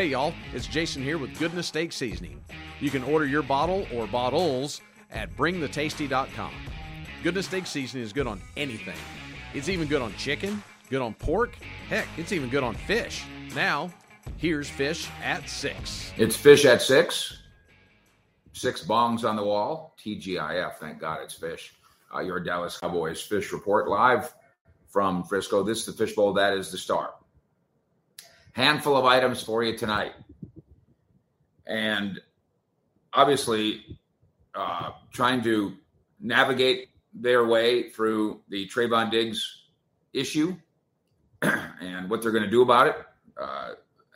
Hey y'all, it's Jason here with Goodness Steak Seasoning. You can order your bottle or bottles at bringthetasty.com. Goodness Steak Seasoning is good on anything. It's even good on chicken, good on pork, heck, it's even good on fish. Now, here's fish at six. It's fish at six. Six bongs on the wall. TGIF. Thank God it's fish. Uh, your Dallas Cowboys Fish Report live from Frisco. This is the Fish Bowl. That is the star. Handful of items for you tonight. And obviously, uh, trying to navigate their way through the Trevon Diggs issue and what they're going to do about it uh,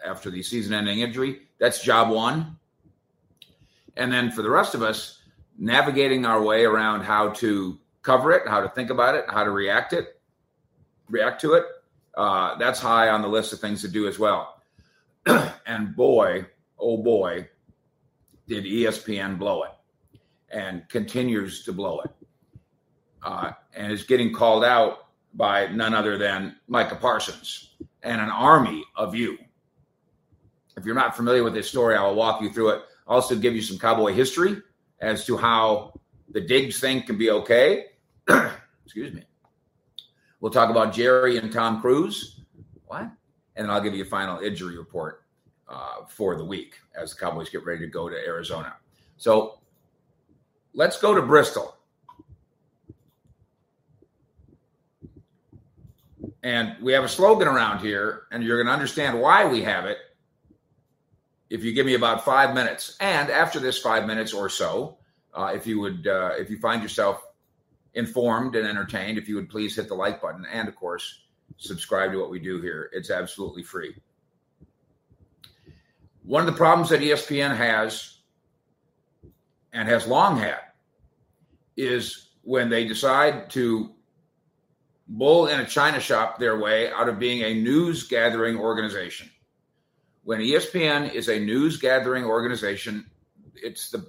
after the season ending injury. That's job one. And then for the rest of us, navigating our way around how to cover it, how to think about it, how to react it, react to it. Uh, that's high on the list of things to do as well. and boy, oh boy, did ESPN blow it and continues to blow it. Uh, and is getting called out by none other than Micah Parsons and an army of you. If you're not familiar with this story, I will walk you through it. I'll also give you some cowboy history as to how the Diggs thing can be okay. Excuse me. We'll talk about Jerry and Tom Cruise. What? And then I'll give you a final injury report uh, for the week as the Cowboys get ready to go to Arizona. So let's go to Bristol. And we have a slogan around here, and you're going to understand why we have it if you give me about five minutes. And after this five minutes or so, uh, if you would, uh, if you find yourself informed and entertained, if you would please hit the like button and, of course, subscribe to what we do here. It's absolutely free. One of the problems that ESPN has and has long had is when they decide to bull in a china shop their way out of being a news gathering organization. When ESPN is a news gathering organization, it's the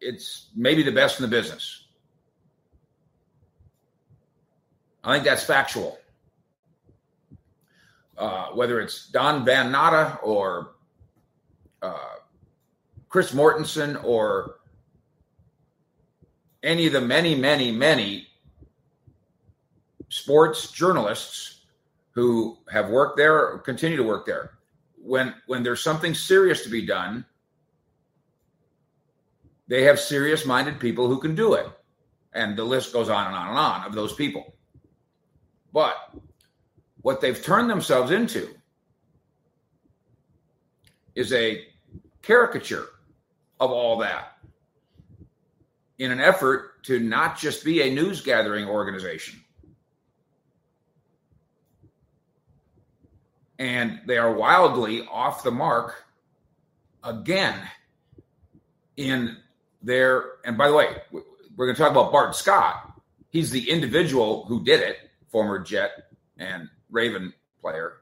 it's maybe the best in the business. I think that's factual. Uh, whether it's Don Van Natta or uh, Chris Mortensen or any of the many, many, many sports journalists who have worked there or continue to work there. When when there's something serious to be done, they have serious minded people who can do it. And the list goes on and on and on of those people. But what they've turned themselves into is a caricature of all that in an effort to not just be a news gathering organization. And they are wildly off the mark again in their. And by the way, we're going to talk about Bart Scott. He's the individual who did it, former Jet and Raven player.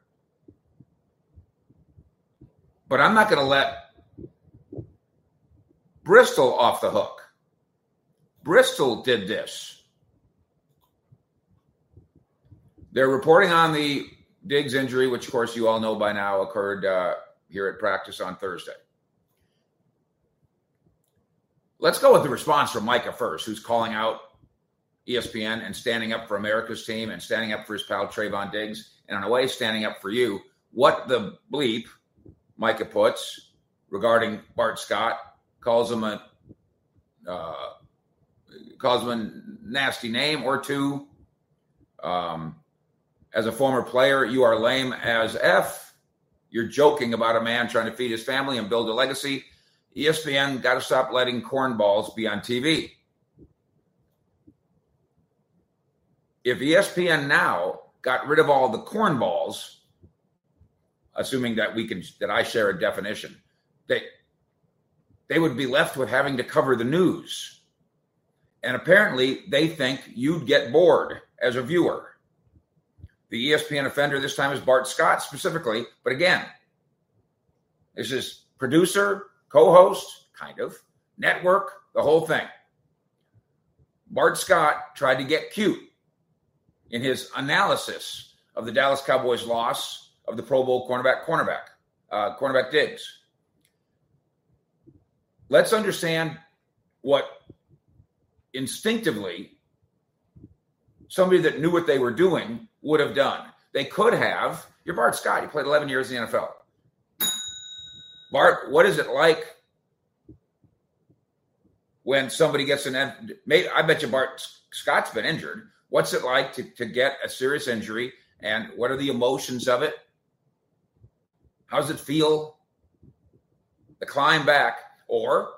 But I'm not going to let Bristol off the hook. Bristol did this. They're reporting on the Diggs injury, which, of course, you all know by now occurred uh, here at practice on Thursday. Let's go with the response from Micah first, who's calling out ESPN and standing up for America's team and standing up for his pal Trevon Diggs, and in a way, standing up for you. What the bleep Micah puts regarding Bart Scott calls him a uh, calls him a nasty name or two. Um, as a former player, you are lame as f. You're joking about a man trying to feed his family and build a legacy. ESPN got to stop letting cornballs be on TV. If ESPN now got rid of all the cornballs, assuming that we can that I share a definition, they they would be left with having to cover the news. And apparently, they think you'd get bored as a viewer. The ESPN offender this time is Bart Scott specifically, but again, this is producer, co host, kind of, network, the whole thing. Bart Scott tried to get cute in his analysis of the Dallas Cowboys loss of the Pro Bowl cornerback cornerback uh, cornerback Diggs. Let's understand what instinctively somebody that knew what they were doing would have done. They could have. You're Bart Scott. You played 11 years in the NFL. Bart, what is it like when somebody gets an? I bet you Bart Scott's been injured. What's it like to, to get a serious injury, and what are the emotions of it? How does it feel? The climb back, or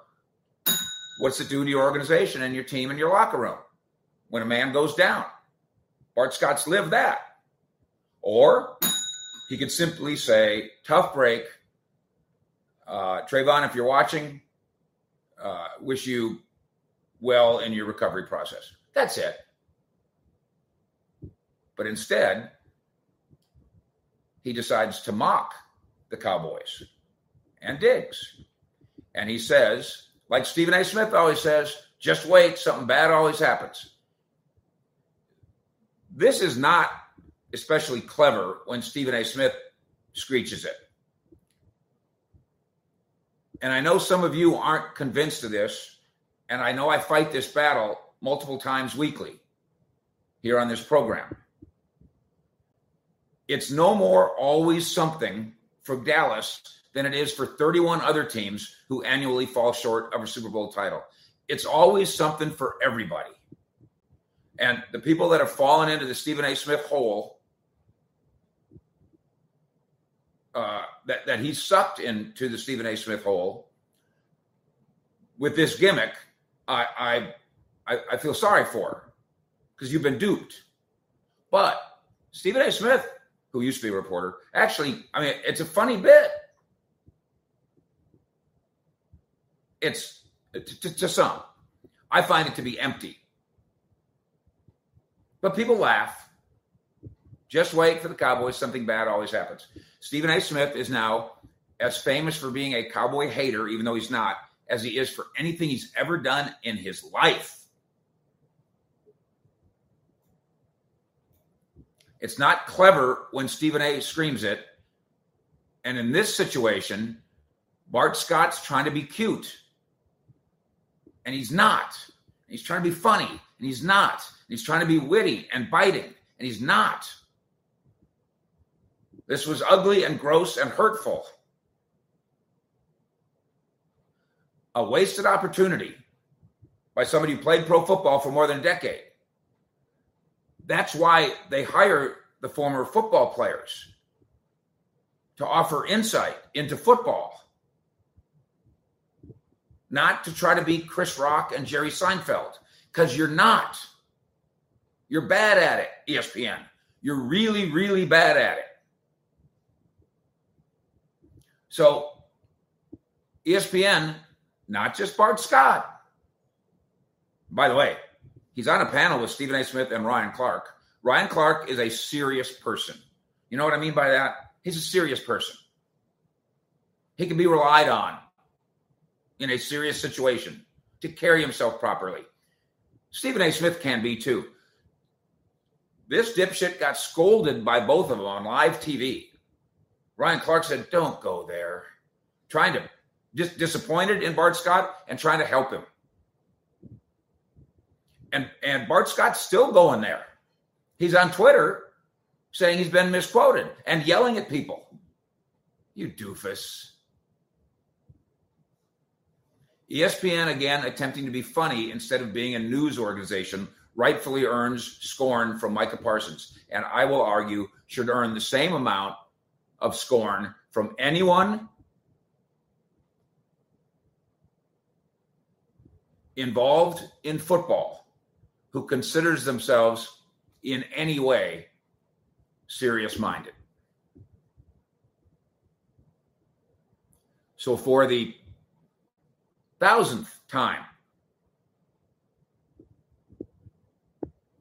what's it do to your organization and your team and your locker room when a man goes down? Bart Scott's lived that. Or he could simply say, tough break. Uh, Trevon, if you're watching, uh, wish you well in your recovery process. That's it. But instead, he decides to mock the Cowboys and Diggs. And he says, like Stephen A. Smith always says, just wait, something bad always happens. This is not especially clever when Stephen A. Smith screeches it. And I know some of you aren't convinced of this, and I know I fight this battle multiple times weekly here on this program. It's no more always something for Dallas than it is for 31 other teams who annually fall short of a Super Bowl title. It's always something for everybody. And the people that have fallen into the Stephen A. Smith hole uh, that, that he sucked into the Stephen A. Smith hole with this gimmick, I, I, I feel sorry for because you've been duped. But Stephen A. Smith, who used to be a reporter, actually, I mean, it's a funny bit. It's to, to, some. I find it to be empty. But people laugh. Just wait for the Cowboys. Something bad always happens. Stephen A. Smith is now as famous for being a Cowboy hater, even though he's not, as he is for anything he's ever done in his life. It's not clever when Stephen A. screams it. And in this situation, Bart Scott's trying to be cute. And he's not. He's trying to be funny. And he's not. He's trying to be witty and biting, and he's not. This was ugly and gross and hurtful. A wasted opportunity by somebody who played pro football for more than a decade. That's why they hire the former football players to offer insight into football, not to try to be Chris Rock and Jerry Seinfeld, because you're not. You're bad at it, ESPN. You're really, really bad at it. So, ESPN, not just Bart Scott. By the way, he's on a panel with Stephen A. Smith and Ryan Clark. Ryan Clark is a serious person. You know what I mean by that? He's a serious person. He can be relied on in a serious situation to carry himself properly. Stephen A. Smith can be too. This dipshit got scolded by both of them on live TV. Ryan Clark said, Don't go there. Trying to just disappointed in Bart Scott and trying to help him. And and Bart Scott's still going there. He's on Twitter saying he's been misquoted and yelling at people. You doofus. ESPN again attempting to be funny instead of being a news organization rightfully earns scorn from Micah Parsons, and I will argue should earn the same amount of scorn from anyone involved in football who considers themselves in any way serious minded. So, for the thousandth time,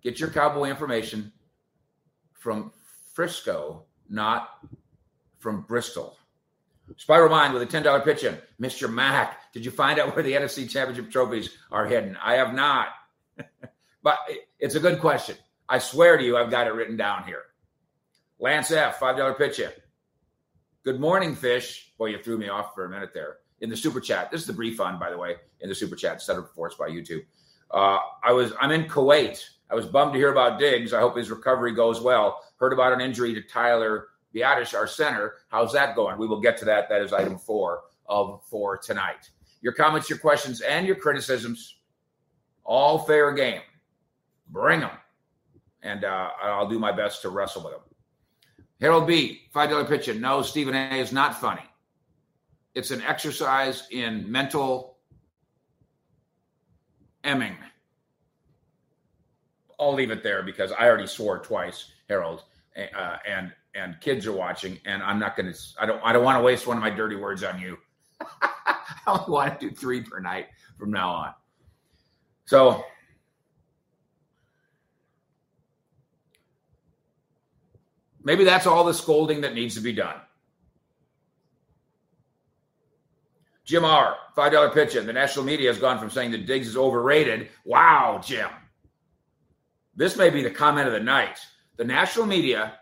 Get your cowboy information from Frisco, not from Bristol. Spiral Mind with a $10 pitch in. Mr. Mack, did you find out where the NFC Championship trophies are hidden? I have not. but it's a good question. I swear to you, I've got it written down here. Lance F., $5 pitch in. Good morning, Fish. Boy, you threw me off for a minute there in the super chat. This is the brief fund, by the way, in the super chat set up for us by YouTube. Uh, I was I'm in Kuwait. I was bummed to hear about Diggs. I hope his recovery goes well. Heard about an injury to Tyler Biadasz, our center. How's that going? We will get to that. That is item four of for tonight. Your comments, your questions, and your criticisms, all fair game. Bring them, and uh, I'll do my best to wrestle with them. Harold B, five dollar pitch in. No, Stephen A is not funny. It's an exercise in mental emming. I'll leave it there because I already swore twice, Harold, uh, and and kids are watching, and I'm not going to. I don't. I don't want to waste one of my dirty words on you. I only want to do three per night from now on. So maybe that's all the scolding that needs to be done. Jim R, $5 pitch in. The national media has gone from saying that Diggs is overrated. Wow, Jim. This may be the comment of the night. The national media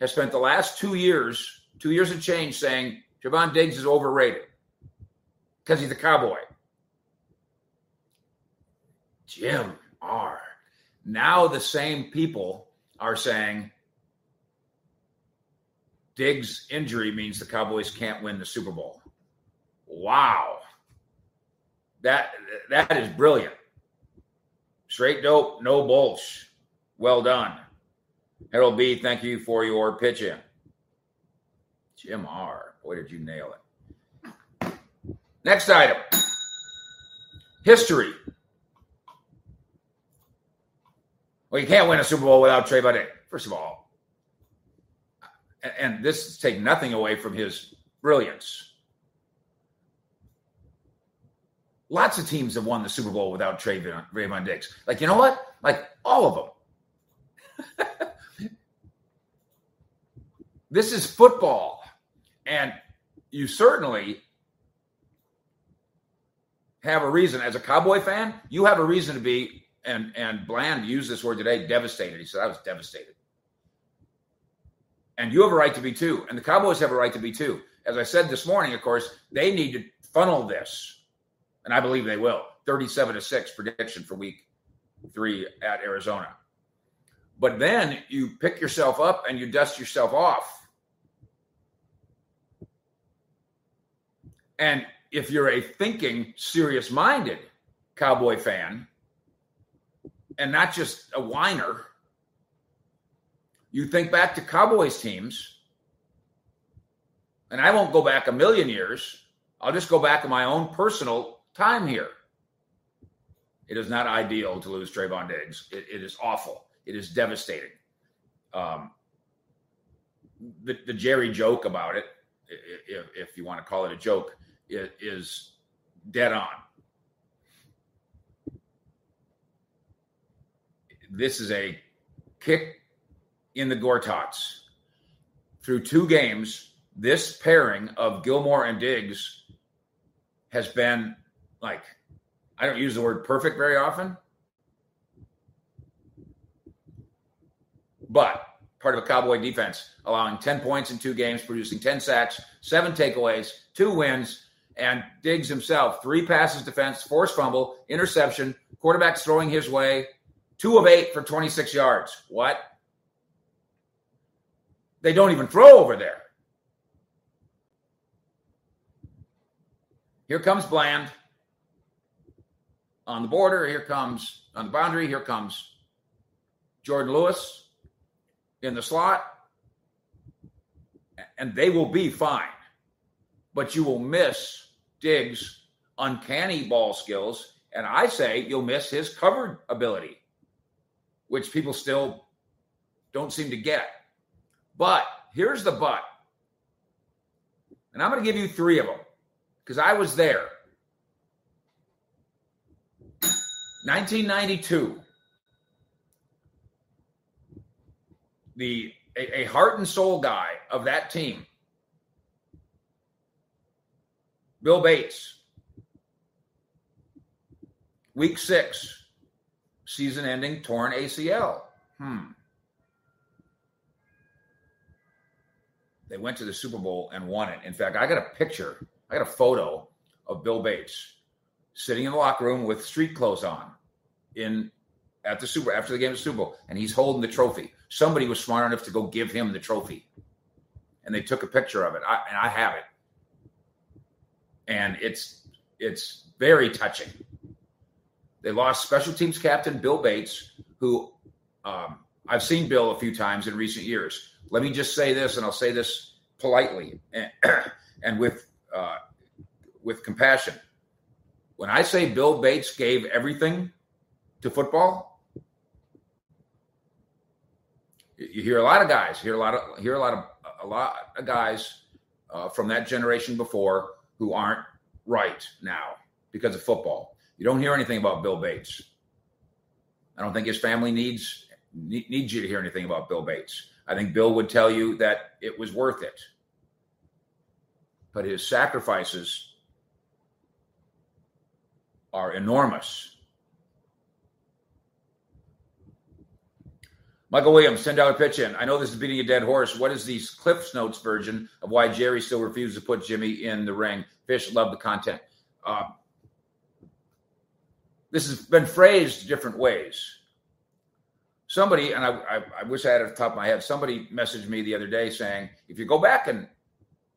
has spent the last two years, two years of change, saying Trevon Diggs is overrated because he's a cowboy. Jim R. Now the same people are saying Diggs' injury means the Cowboys can't win the Super Bowl. Wow. That that is brilliant. Straight dope, no bullsh. Well done. Harold B, thank you for your pitch in. Jim R, boy, did you nail it. Next item history. Well, you can't win a Super Bowl without Trey Buddy. First of all, and this is taking nothing away from his brilliance. Lots of teams have won the Super Bowl without Trevon Diggs. Like, you know what? Like, all of them. this is football. And you certainly have a reason. As a Cowboy fan, you have a reason to be, and, and Bland used this word today, devastated. He said, I was devastated. And you have a right to be too. And the Cowboys have a right to be too. As I said this morning, of course, they need to funnel this and I believe they will. 37 to 6 prediction for week three at Arizona. But then you pick yourself up and you dust yourself off. And if you're a thinking, serious minded Cowboy fan and not just a whiner, you think back to Cowboys teams, and I won't go back a million years. I'll just go back to my own personal time here. It is not ideal to lose Trevon Diggs. it, it is awful. It is devastating. Um, the, the Jerry joke about it, if, if you want to call it a joke, is dead on. This is a kick in the Gortats. Through two games, this pairing of Gilmore and Diggs has been like I don't use the word perfect very often, but part of a Cowboy defense, allowing 10 points in two games, producing 10 sacks, seven takeaways, two wins, and Diggs himself, three passes defense, forced fumble, interception, quarterbacks throwing his way, two of eight for 26 yards. What? They don't even throw over there. Here comes Bland on the border. Here comes on the boundary. Here comes Jourdan Lewis in the slot. And they will be fine. But you will miss Diggs' uncanny ball skills. And I say you'll miss his covered ability, which people still don't seem to get. But here's the but. And I'm going to give you three of them because I was there. 1992, the a, a, heart and soul guy of that team, Bill Bates, week six, season ending torn ACL. Hmm. They went to the Super Bowl and won it. In fact, I got a picture, I got a photo of Bill Bates sitting in the locker room with street clothes on in at the Super after the game of the Super Bowl, and he's holding the trophy. Somebody was smart enough to go give him the trophy, and they took a picture of it. I, and I have it, and it's it's very touching. They lost special teams captain Bill Bates, who um, I've seen Bill a few times in recent years. Let me just say this, and I'll say this politely and, and with uh, with compassion. When I say Bill Bates gave everything to football, you hear a lot of guys, hear a lot of hear a lot of a lot of guys uh, from that generation before who aren't right now because of football. You don't hear anything about Bill Bates. I don't think his family needs needs you to hear anything about Bill Bates. I think Bill would tell you that it was worth it. But his sacrifices are enormous. Michael Williams, $10 pitch in. I know this is beating a dead horse. What is the Cliff's Notes version of why Jerry still refused to put Jimmy in the ring? Fish, love the content. Uh, this has been phrased different ways. Somebody, and I, I, I wish I had it the top of my head, somebody messaged me the other day saying, if you go back and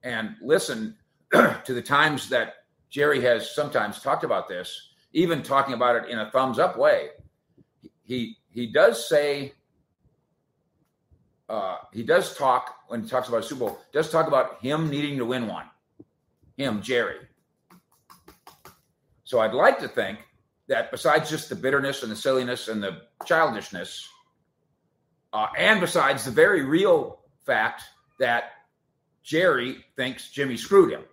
and listen to the times that Jerry has sometimes talked about this, even talking about it in a thumbs up way. He he does say uh, he does talk when he talks about Super Bowl. Does talk about him needing to win one. Him, Jerry. So I'd like to think that besides just the bitterness and the silliness and the childishness, uh, and besides the very real fact that Jerry thinks Jimmy screwed him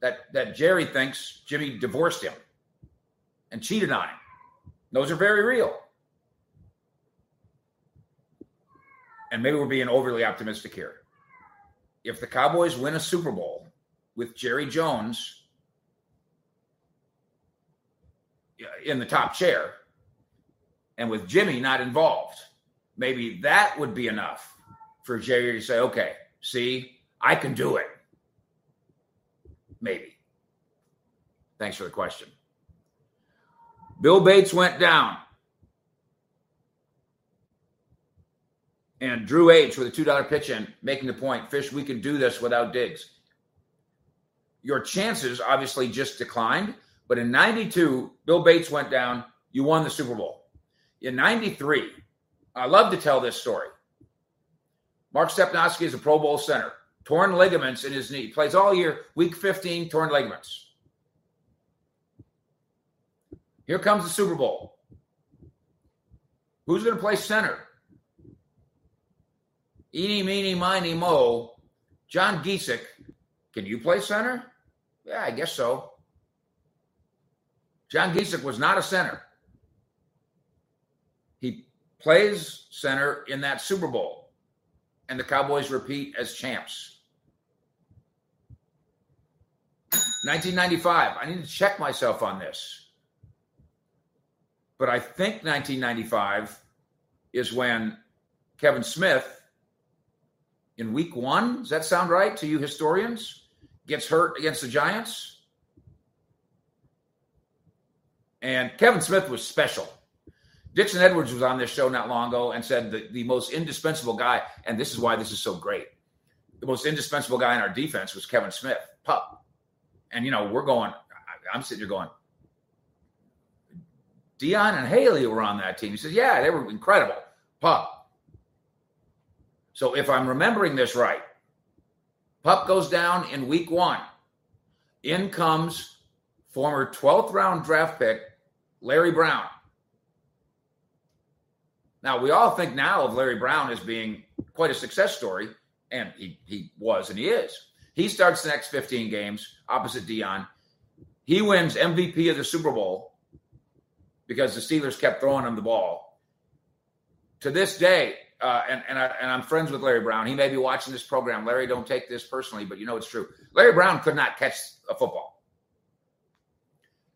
that that Jerry thinks Jimmy divorced him and cheated on him. Those are very real. And maybe we're being overly optimistic here. If the Cowboys win a Super Bowl with Jerry Jones in the top chair and with Jimmy not involved, maybe that would be enough for Jerry to say, okay, see, I can do it. Maybe. Thanks for the question. Bill Bates went down. And Drew H with a $2 pitch in, making the point Fish, we can do this without Diggs. Your chances obviously just declined. But in 92, Bill Bates went down. You won the Super Bowl. In 93, I love to tell this story. Mark Stepnoski is a Pro Bowl center torn ligaments in his knee. He plays all year. Week 15, torn ligaments. Here comes the Super Bowl. Who's going to play center? Eeny, meeny, miny, mo. John Gesek. Can you play center? Yeah, I guess so. John Gesek was not a center. Plays center in that Super Bowl, and the Cowboys repeat as champs. 1995. I need to check myself on this. But I think 1995 is when Kevin Smith, in week one, does that sound right to you historians? Gets hurt against the Giants. And Kevin Smith was special. Dixon Edwards was on this show not long ago and said that the most indispensable guy, and this is why this is so great, the most indispensable guy in our defense was Kevin Smith, pup. And you know, we're going. I'm sitting here going. Deion and Haley were on that team. He says, "Yeah, they were incredible." Pup. So if I'm remembering this right, Pup goes down in week one. In comes former 12th round draft pick Larry Brown. Now we all think now of Larry Brown as being quite a success story, and he, he was and he is. He starts the next 15 games opposite Deion. He wins MVP of the Super Bowl because the Steelers kept throwing him the ball. To this day, uh, and and, I, and I'm friends with Larry Brown. He may be watching this program. Larry, don't take this personally, but you know it's true. Larry Brown could not catch a football.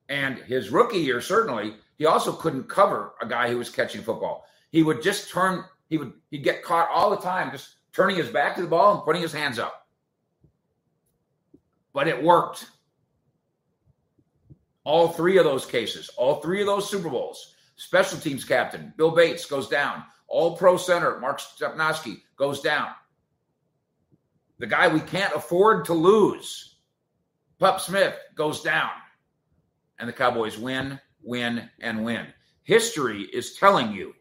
And his rookie year, certainly, he also couldn't cover a guy who was catching football. He would just turn, he would he'd get caught all the time, just turning his back to the ball and putting his hands up. But it worked. All three of those cases, all three of those Super Bowls, special teams captain Bill Bates goes down. All pro center Mark Stepnoski goes down. The guy we can't afford to lose, Pup Smith, goes down. And the Cowboys win, win, and win. History is telling you,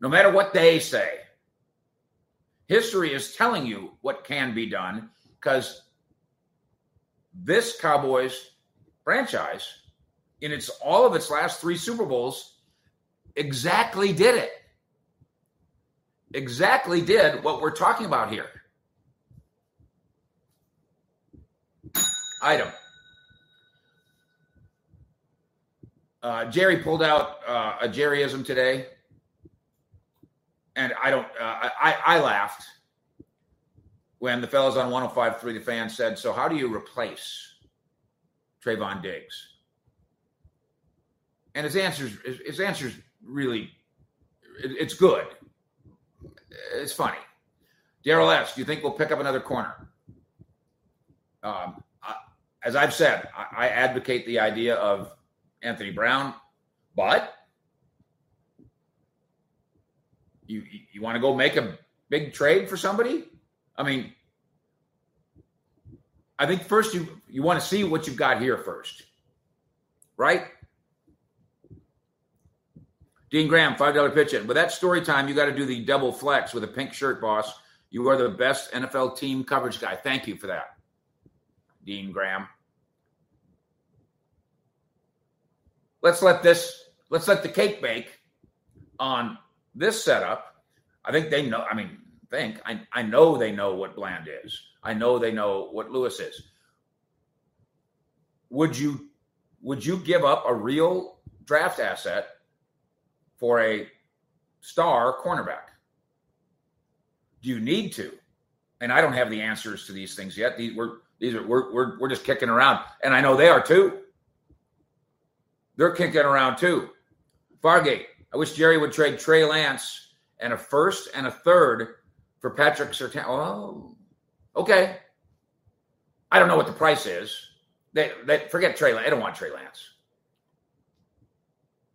no matter what they say, history is telling you what can be done because this Cowboys franchise, in its all of its last three Super Bowls, exactly did it. Exactly did what we're talking about here. Item. Uh, Jerry pulled out uh, a Jerryism today, and I don't. Uh, I I laughed when the fellows on 105.3 The Fan said, "So how do you replace Trevon Diggs?" And his answers his answers really it's good. It's funny. Daryl S. Do you think we'll pick up another corner? Um, I, as I've said, I, I advocate the idea of Anthony Brown, but you you want to go make a big trade for somebody? I mean, I think first you you want to see what you've got here first, right? Dean Graham, five dollar pitch in. With that story time, you got to do the double flex with a pink shirt, boss. You are the best NFL team coverage guy. Thank you for that, Dean Graham. let's let this let's let the cake bake on this setup. I think they know. I mean, think I, I know they know what Bland is. I know they know what Lewis is. Would you would you give up a real draft asset for a star cornerback? Do you need to? And I don't have the answers to these things yet. These we're these are we're we're, we're just kicking around, and I know they are too. They're kicking around too. Fargate. I wish Jerry would trade Trey Lance and a first and a third for Patrick Surtain. Oh, okay. I don't know what the price is. They, they forget Trey. Lance. I don't want Trey Lance.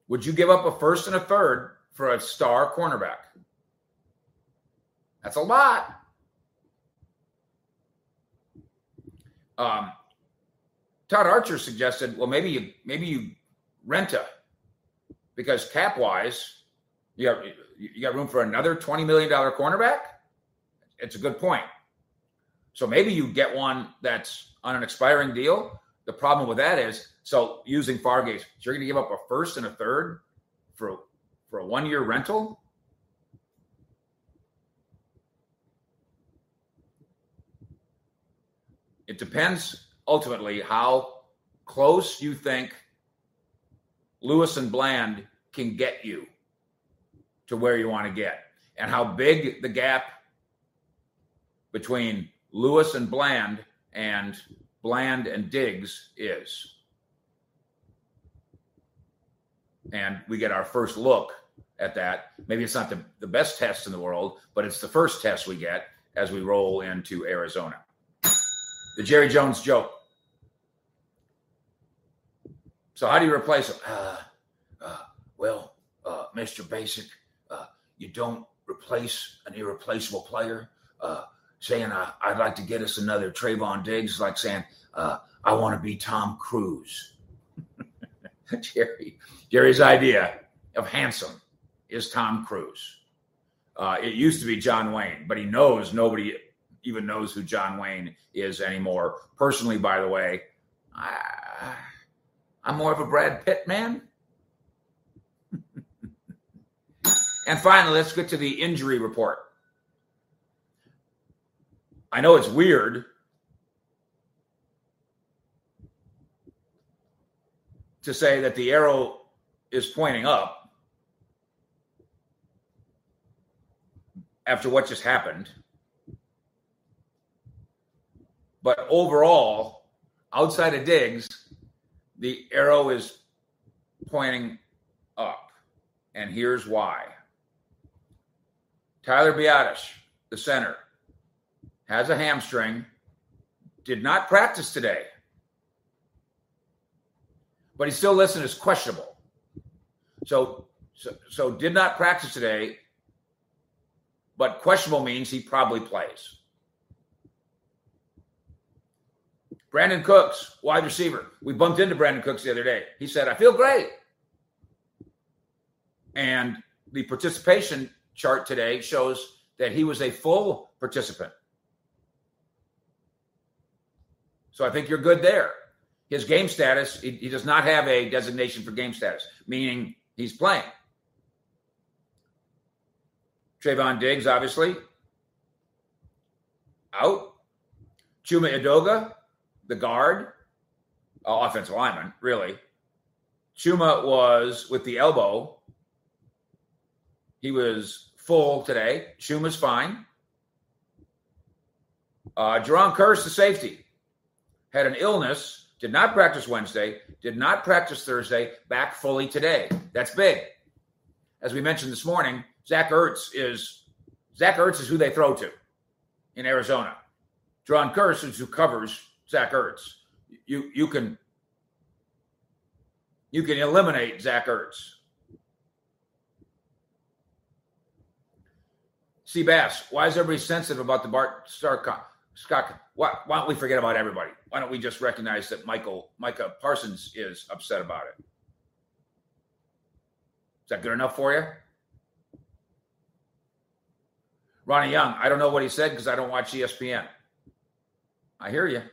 Would you give up a first and a third for a star cornerback? That's a lot. Um, Todd Archer suggested, well, maybe you maybe you Renta, because cap wise, you got you got room for another twenty million dollar cornerback. It's a good point. So maybe you get one that's on an expiring deal. The problem with that is, so using Fargate, so you're going to give up a first and a third for for a one year rental. It depends ultimately how close you think Lewis and Bland can get you to where you want to get and how big the gap between Lewis and Bland and Bland and Diggs is. And we get our first look at that. Maybe it's not the, the best test in the world, but it's the first test we get as we roll into Arizona. The Jerry Jones joke. So how do you replace him? Uh, uh, well, uh, Mr. Basic, uh, you don't replace an irreplaceable player. Uh, saying I'd like to get us another Trevon Diggs, like saying uh, I want to be Tom Cruise. Jerry, Jerry's idea of handsome is Tom Cruise. it used to be John Wayne, but he knows nobody even knows who John Wayne is anymore. Personally, by the way, I, I'm more of a Brad Pitt man. and finally, let's get to the injury report. I know it's weird to say that the arrow is pointing up after what just happened. But overall, outside of Diggs, the arrow is pointing up. And here's why. Tyler Biadasz, the center, has a hamstring, did not practice today, but he's still listed as questionable. So, so, so did not practice today, but questionable means he probably plays. Brandin Cooks, wide receiver. We bumped into Brandin Cooks the other day. He said, I feel great. And the participation chart today shows that he was a full participant. So I think you're good there. His game status, he, he does not have a designation for game status, meaning he's playing. Trevon Diggs, obviously, out. Chuma Edoga, the guard, uh, offensive lineman, really. Chuma was with the elbow. He was full today. Chuma's fine. Uh, Jayron Kearse, the safety, had an illness, did not practice Wednesday, did not practice Thursday, back fully today. That's big. As we mentioned this morning, Zach Ertz is Zach Ertz is who they throw to in Arizona. Jayron Kearse is who covers Zach Ertz. You you can you can eliminate Zach Ertz. See Bass, why is everybody sensitive about the Bart Scott? Why, why don't we forget about everybody? Why don't we just recognize that Michael Micah Parsons is upset about it? Is that good enough for you? Ronnie Young, I don't know what he said because I don't watch ESPN. I hear you.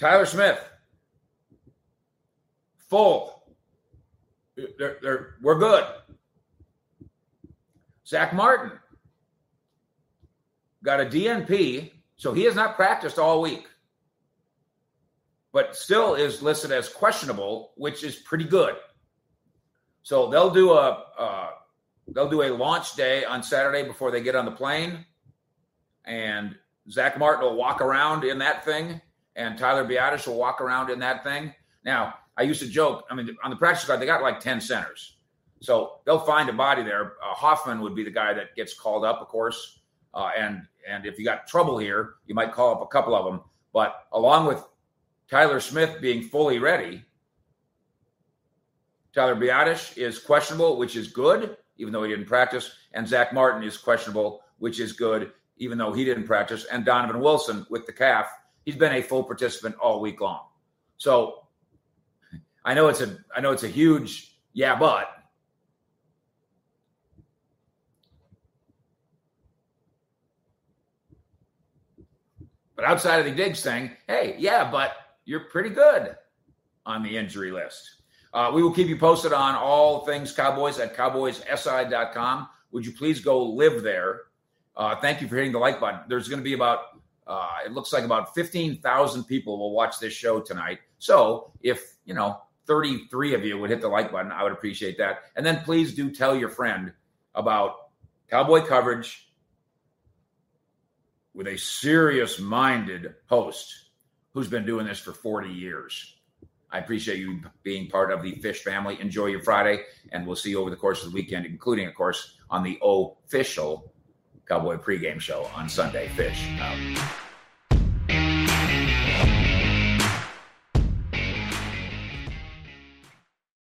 Tyler Smith, full. They're, they're, we're good. Zach Martin got a DNP, so he has not practiced all week, but still is listed as questionable, which is pretty good. So they'll do a uh, they'll do a launch day on Saturday before they get on the plane, and Zach Martin will walk around in that thing and Tyler Biadasz will walk around in that thing. Now, I used to joke. I mean, on the practice squad, they got like ten centers, so they'll find a body there. Uh, Hoffman would be the guy that gets called up, of course, uh, and and if you got trouble here, you might call up a couple of them. But along with Tyler Smith being fully ready, Tyler Biadasz is questionable, which is good, even though he didn't practice, and Zach Martin is questionable, which is good, even though he didn't practice, and Donovan Wilson with the calf he's been a full participant all week long. So I know it's a I know it's a huge yeah, but But outside of the Diggs thing, hey, yeah, but you're pretty good on the injury list. Uh, we will keep you posted on all things Cowboys at cowboyssi.com. Would you please go live there? Uh, thank you for hitting the like button. There's going to be about uh, it looks like about 15,000 people will watch this show tonight. So if, you know, 33 of you would hit the like button, I would appreciate that. And then please do tell your friend about Cowboy coverage with a serious minded host who's been doing this for 40 years. I appreciate you being part of the Fish family. Enjoy your Friday, and we'll see you over the course of the weekend, including, of course, on the official Cowboy pregame show on Sunday. Fish.